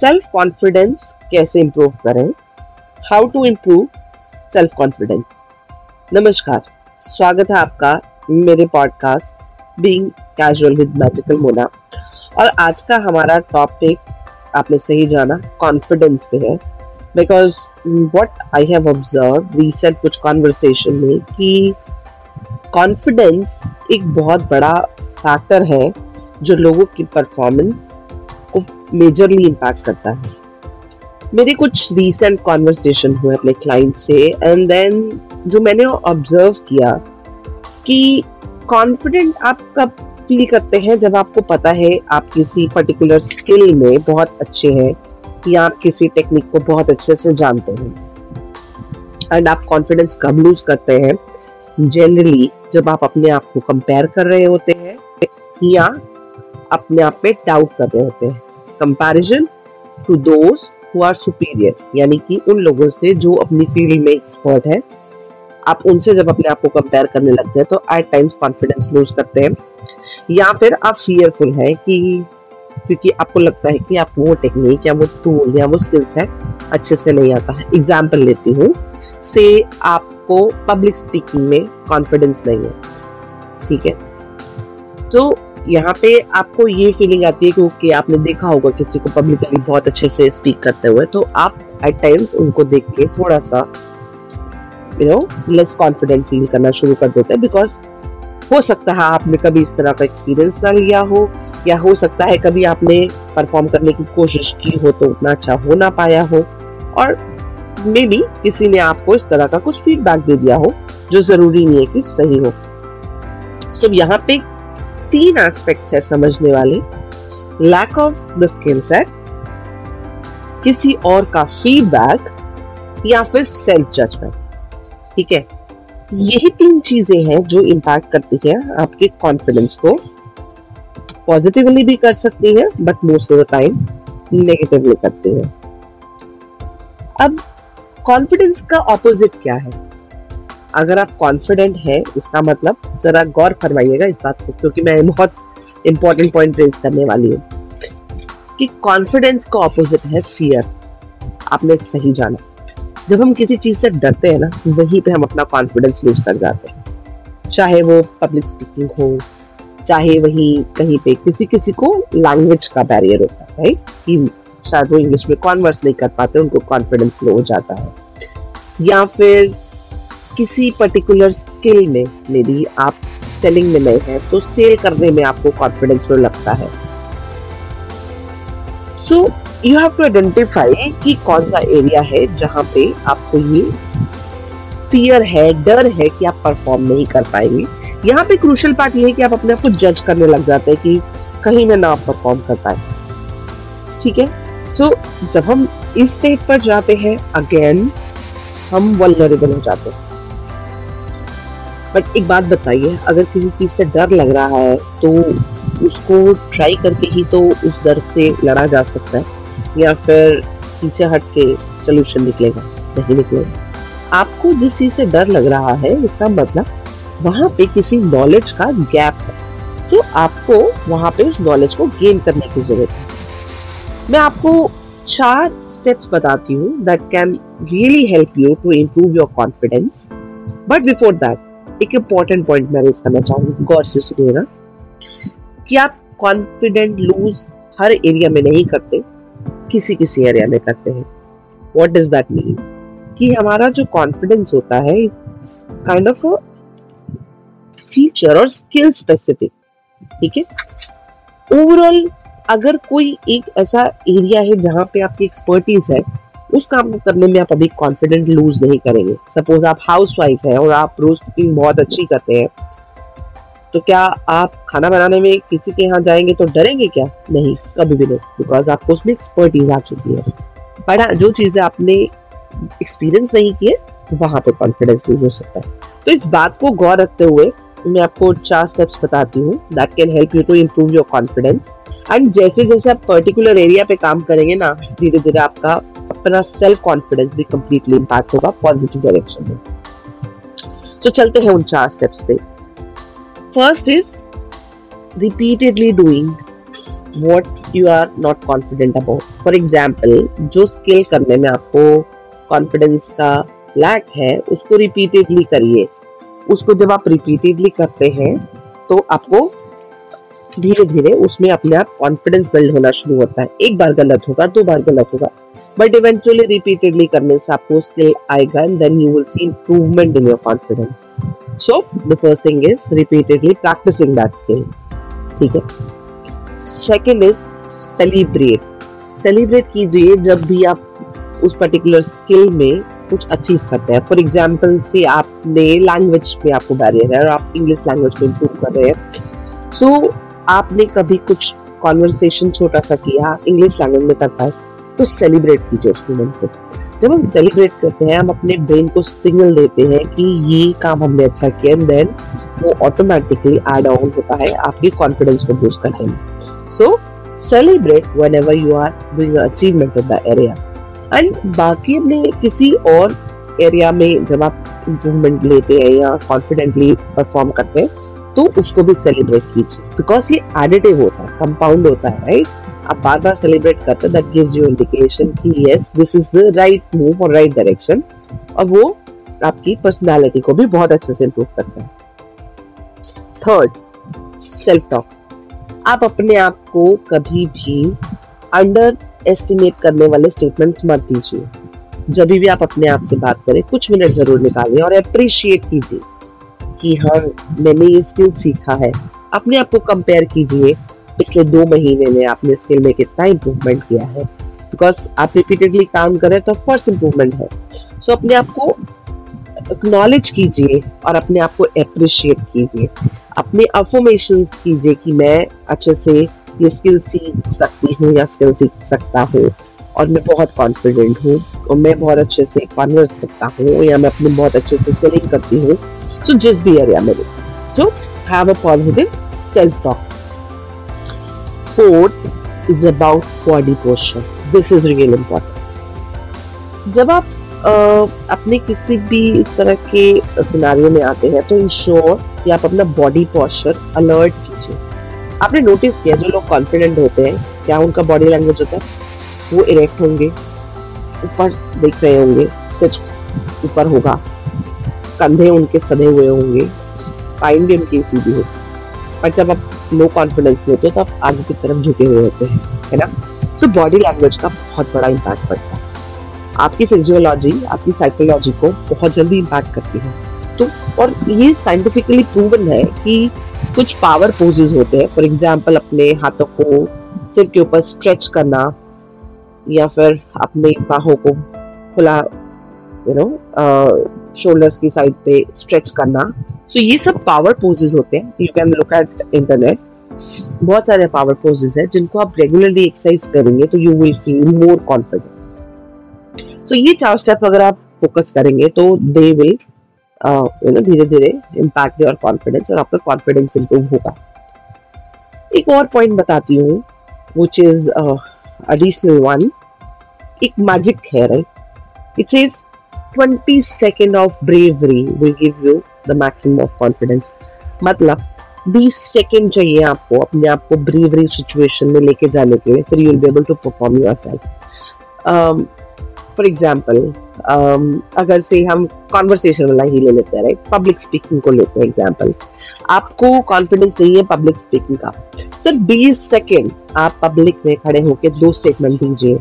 Self confidence कैसे improve करें? How to improve self confidence नमस्कार, स्वागत है आपका मेरे podcast being casual with magical Mona और आज का हमारा टॉपिक आपने सही जाना कॉन्फिडेंस पे है। Because what I have observe recent कुछ कॉन्वर्सेशन में कि कॉन्फिडेंस एक बहुत बड़ा फैक्टर है जो लोगों की परफॉर्मेंस को मेजरली इम्पैक्ट करता है। मेरे कुछ रीसेंट कॉन्वर्सेशन हुए अपने क्लाइंट से एंड देन जो मैंने ऑब्ज़र्व किया कि कॉन्फिडेंट आप कब फील करते हैं जब आपको पता है आप किसी पर्टिकुलर स्किल में बहुत अच्छे हैं या आप किसी टेक्निक को बहुत अच्छे से जानते हैं। एंड आप कॉन्फिडेंस कब लूज करते हैं। जनरली जब आप अपने आप को कंपेयर कर रहे होते हैं या अपने आप पे डाउट कर रहे होते हैं। Comparison to those who are superior यानी कि उन लोगों से जो अपनी फ़ील्ड में एक्सपर्ट है। आप उनसे जब अपने आप को कंपेयर करने लगते हैं तो एट टाइम्स कॉन्फिडेंस लूज करते हैं। या फिर आप फियरफुल हैं कि, क्योंकि आपको लगता है कि आप वो टेक्निक या वो टूल या वो स्किल्स है, अच्छे से नहीं आता है। एग्ज़ाम्पल लेती हूँ, से आपको पब्लिक स्पीकिंग में कॉन्फिडेंस नहीं है। ठीक है? तो यहाँ पे आपको ये फीलिंग आती है क्योंकि आपने देखा होगा किसी को पब्लिकली बहुत अच्छे से स्पीक करते हुए तो आप एट टाइम्स उनको देख के थोड़ा सा you know less confident feel करना शुरू कर देते हैं बिकॉज़ हो सकता है आपने कभी इस तरह का एक्सपीरियंस ना लिया हो, या हो सकता है कभी आपने परफॉर्म करने की कोशिश की हो तो उतना अच्छा हो ना पाया हो, और मे बी किसी ने आपको इस तरह का कुछ फीडबैक दे दिया हो जो ज़रूरी नहीं है कि सही हो। तो यहाँ पे तीन एस्पेक्ट्स है समझने वाले। Lack of the skill set किसी और का फीडबैक या फिर सेल्फ जजमेंट ठीक है? यही तीन चीज़ें हैं जो इम्पैक्ट करती है आपके कॉन्फिडेंस को। पॉजिटिवली भी कर सकती है but most of the time negatively करती है। अब कॉन्फिडेंस का ऑपोजिट क्या है? अगर आप कॉन्फिडेंट है, इसका मतलब जरा गौर फरमाइएगा इस बात को, क्योंकि मैं बहुत इंपॉर्टेंट पॉइंट रेज करने वाली हूँ। कि कॉन्फिडेंस का ऑपोजिट है फियर आपने सही जाना। जब हम किसी चीज़ से डरते हैं ना, वहीं पे हम अपना कॉन्फिडेंस लूज कर जाते हैं। चाहे वो पब्लिक स्पीकिंग हो, चाहे वही कहीं पे किसी किसी को लैंग्वेज का बैरियर होता है कि शायद वो इंग्लिश में कॉन्वर्स नहीं कर पाते, उनको कॉन्फिडेंस लो हो जाता है। या फिर किसी पर्टिकुलर स्किल में मे बी आप सेलिंग में नए हैं तो सेल करने में आपको कॉन्फिडेंस लो लगता है। So you have to identify कि कौन सा एरिया है जहाँ पे आपको ये फियर है डर है कि आप परफॉर्म नहीं कर पाएँगे। यहाँ पे क्रूशल पार्ट ये है कि आप अपने आप को जज करने लग जाते हैं कि कहीं मैं ना परफॉर्म कर पाए। ठीक है? सो so, जब हम इस स्टेट पर जाते हैं अगेन हम वल्नरेबल हो जाते हैं। बट एक बात बताइए अगर किसी चीज़ से डर लग रहा है तो उसको ट्राई करके ही तो उस डर से लड़ा जा सकता है या फिर पीछे हट के सोल्यूशन निकलेगा नहीं निकलेगा। आपको जिस चीज़ से डर लग रहा है इसका मतलब वहाँ पे किसी नॉलेज का गैप है। सो so, आपको वहाँ पे उस नॉलेज को गेन करने की ज़रूरत है। मैं आपको चार स्टेप्स बताती हूँ that can really help you to improve your confidence but before that एक इंपॉर्टेंट पॉइंट मैं रेज करना चाहूँगी गौर से सुनिएगा कि आप कॉन्फिडेंट लूज हर एरिया में नहीं करते, किसी किसी एरिया में करते हैं। वॉट डज दैट मीन कि हमारा जो कॉन्फिडेंस होता है काइंड ऑफ़ फीचर और स्किल स्पेसिफिक ठीक है? ओवरऑल अगर कोई एक ऐसा एरिया है जहाँ पे आपकी एक्सपर्टीज है उस काम को करने में आप अभी कॉन्फिडेंट लूज नहीं करेंगे। सपोज़ आप हाउस वाइफ है और आप रोज कुकिंग बहुत अच्छी करते हैं। तो क्या आप खाना बनाने में किसी के यहाँ जाएँगे तो डरेंगे क्या? नहीं, कभी भी नहीं बिकॉज़ आपको उसमें एक्सपर्टीज आ चुकी है। बट हाँ जो चीज़ें आपने एक्सपीरियंस नहीं किए वहाँ पर कॉन्फिडेंस लूज हो सकता है। तो इस बात को गौर रखते हुए मैं आपको चार स्टेप्स बताती हूँ that can help you to improve your confidence and जैसे जैसे आप पर्टिकुलर एरिया पे काम करेंगे ना धीरे धीरे आपका अपना सेल्फ कॉन्फिडेंस भी कंप्लीटली इम्पैक्ट होगा पॉजिटिव डायरेक्शन में। तो चलते हैं उन चार स्टेप्स पे। First is repeatedly doing what you are not confident about for example जो स्किल करने में आपको कॉन्फिडेंस का लैक है, उसको रिपीटेडली करिए। उसको जब आप रिपीटेडली करते हैं तो आपको धीरे धीरे उसमें अपने आप कॉन्फिडेंस बिल्ड होना शुरू होता है। एक बार गलत होगा, दो बार गलत होगा। बट इवेंचुअली रिपीटेडली करने से आपको स्किल आएगा and then you will see improvement in your confidence so the first thing is repeatedly practicing that skill ठीक है? सेकेंड इज़ सेलिब्रेट सेलिब्रेट कीजिए जब भी आप उस पर्टिकुलर स्किल में कुछ अचीव करते हैं। फॉर एग्ज़ाम्पल से आपने लैंग्वेज में आपको बैरियर है और आप इंग्लिश लैंग्वेज को इम्प्रूव कर रहे हैं। सो so, आपने कभी कुछ कॉन्वर्सेशन छोटा सा किया इंग्लिश लैंग्वेज में करता है। तो सेलिब्रेट कीजिए उस मोमेंट को। जब हम सेलिब्रेट करते हैं, हम अपने ब्रेन को सिग्नल देते हैं कि ये काम हमने अच्छा किया एंड देन वो ऑटोमेटिकली एड ऑन होता है, आपकी कॉन्फिडेंस को बूस्ट करते हैं so celebrate whenever you are doing achievement of the area and बाकी अपने किसी और एरिया में जब आप इम्प्रूवमेंट लेते हैं या कॉन्फिडेंटली परफॉर्म करते हैं तो उसको भी सेलिब्रेट कीजिए। बिकॉज़ ये एडिटिव होता है कंपाउंड होता है राइट आप बार बार सेलिब्रेट करते दैट गिव्स यू इंडिकेशन कि yes this is the right move और राइट डायरेक्शन और वो आपकी पर्सनालिटी को भी बहुत अच्छे से इंप्रूव करता है। थर्ड सेल्फ टॉक आप अपने आप को कभी भी अंडर एस्टिमेट करने वाले स्टेटमेंट्स मत दीजिए। जब भी आप अपने आप से बात करें, कुछ मिनट ज़रूर निकालिए और अप्रिशिएट कीजिए। कि हाँ मैंने ये स्किल सीखा है। अपने आप को कंपेयर कीजिए। पिछले दो महीने में आपने स्किल में कितना इम्प्रूवमेंट किया है। बिकॉज़ आप रिपीटेडली काम करें तो फ़र्स्ट इम्प्रूवमेंट है। सो so, अपने आप को एक्नॉलेज कीजिए और अपने आप को अप्रिशिएट कीजिए। अपने अफॉर्मेशन कीजिए कि मैं अच्छे से ये स्किल सीख सकती हूँ या स्किल सीख सकता हूँ। और मैं बहुत कॉन्फिडेंट हूँ और मैं बहुत अच्छे से कॉन्वर्स करता हूँ या मैं अपने बहुत अच्छे से सेलिंग करती हूँ। So just be area maybe. So have a positive self-talk. Fourth is about body posture. This is really important. जब आप आ, अपने किसी भी इस तरह के सिनारियों में आते हैं तो इंश्योर कि आप अपना बॉडी पॉस्चर अलर्ट कीजिए आपने नोटिस किया जो लोग कॉन्फिडेंट होते हैं क्या उनका बॉडी लैंग्वेज होता है वो इरेक्ट होंगे ऊपर देख रहे होंगे सच ऊपर होगा कंधे उनके सधे हुए होंगे। स्पाइन भी उनकी सीधी हो। पर जब आप लो कॉन्फिडेंस में होते हो तो आप आगे की तरफ़ झुके हुए होते हैं, है ना? सो बॉडी लैंग्वेज का बहुत बड़ा इम्पैक्ट पड़ता है। आपकी फिजियोलॉजी आपकी साइकोलॉजी को बहुत जल्दी इम्पैक्ट करती है। तो और ये साइंटिफिकली प्रूवन है कि कुछ पावर पोजेज होते हैं। फॉर एग्ज़ाम्पल अपने हाथों को सिर के ऊपर स्ट्रेच करना, या फिर अपने बाहों को खुला यू नो शोल्डर्स की साइड पे स्ट्रेच करना सो so, ये सब पावर पोजेज होते हैं you can look at internet बहुत सारे पावर पोजेज हैं जिनको आप रेगुलरली एक्सरसाइज करेंगे तो you will feel more confident so ये चार स्टेप अगर आप फोकस करेंगे तो दे विल यू नो धीरे धीरे इम्पैक्ट योर कॉन्फिडेंस और आपका कॉन्फिडेंस इंप्रूव होगा। एक और पॉइंट बताती हूँ विच इज़ एडिशनल वन एक मैजिक है right it is 20 second of bravery will give you the maximum of confidence. मतलब 20 सेकेंड चाहिए आपको अपने आप को ब्रेवरी सिचुएशन में लेके जाने के लिए, फिर you will be able to perform yourself for example अगर से हम कॉन्वर्सेशन वाला ही ले लेते हैं राइट पब्लिक स्पीकिंग को लेते हैं एग्जांपल आपको कॉन्फिडेंस नहीं है पब्लिक स्पीकिंग का. सिर्फ़ 20 सेकेंड आप पब्लिक में खड़े होकर दो स्टेटमेंट दीजिए.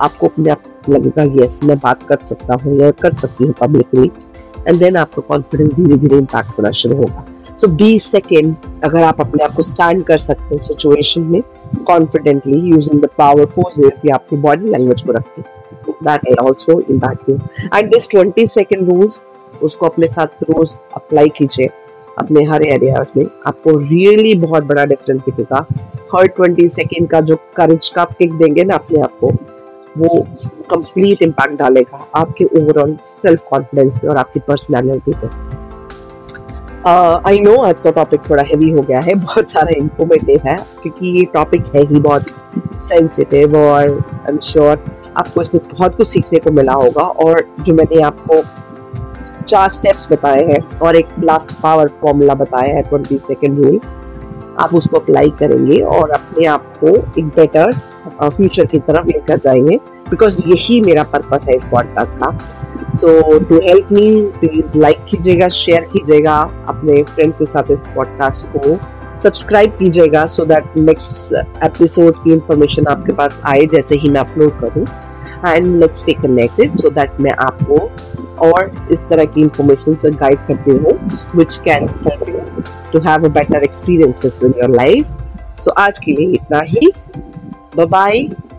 आपको अपने आप लगेगा यस मैं बात कर सकता हूँ या कर सकती हूँ पब्लिकली एंड देन आपका कॉन्फिडेंस धीरे धीरे इम्पैक्ट होना शुरू होगा। सो बीस सेकेंड अगर आप अपने आप को स्टैंड कर सकते हो सिचुएशन में confidently using the power poses या आपकी बॉडी लैंग्वेज को रखते that will also impact you and this 20 second rules उसको अपने साथ रोज अप्लाई कीजिए। अपने हर एरियाज़ में आपको रियली बहुत बड़ा डिफरेंस दिखेगा। हर 20 सेकंड का जो करेज का आप किक देंगे ना अपने आप को वो कंप्लीट इम्पैक्ट डालेगा आपके ओवरऑल सेल्फ कॉन्फिडेंस पे और आपकी पर्सनैलिटी पे। आई uh, नो आज का टॉपिक थोड़ा हैवी हो गया है बहुत सारा इंफॉर्मेटिव है क्योंकि ये टॉपिक है ही बहुत सेंसिटिव और आई एम श्योर आपको इसमें बहुत कुछ सीखने को मिला होगा और जो मैंने आपको चार स्टेप्स बताए हैं और एक लास्ट पावर फॉर्मूला बताया है ट्वेंटी सेकेंड रूल आप उसको अप्लाई करेंगे और अपने आप को एक बेटर फ्यूचर की तरफ़ लेकर जाएँगे बिकॉज़ यही मेरा पर्पस है इस पॉडकास्ट का। So to help me please like कीजिएगा शेयर कीजिएगा अपने फ्रेंड्स के साथ इस पॉडकास्ट को। सब्सक्राइब कीजिएगा सो दैट नेक्स्ट एपिसोड की इंफॉर्मेशन आपके पास आए, जैसे ही मैं अपलोड करूँ। And let's stay connected so that मैं आपको और इस तरह की इंफॉर्मेशन से गाइड करती हूँ which can to have a better experiences in your life so आज के लिए इतना ही। Bye-bye.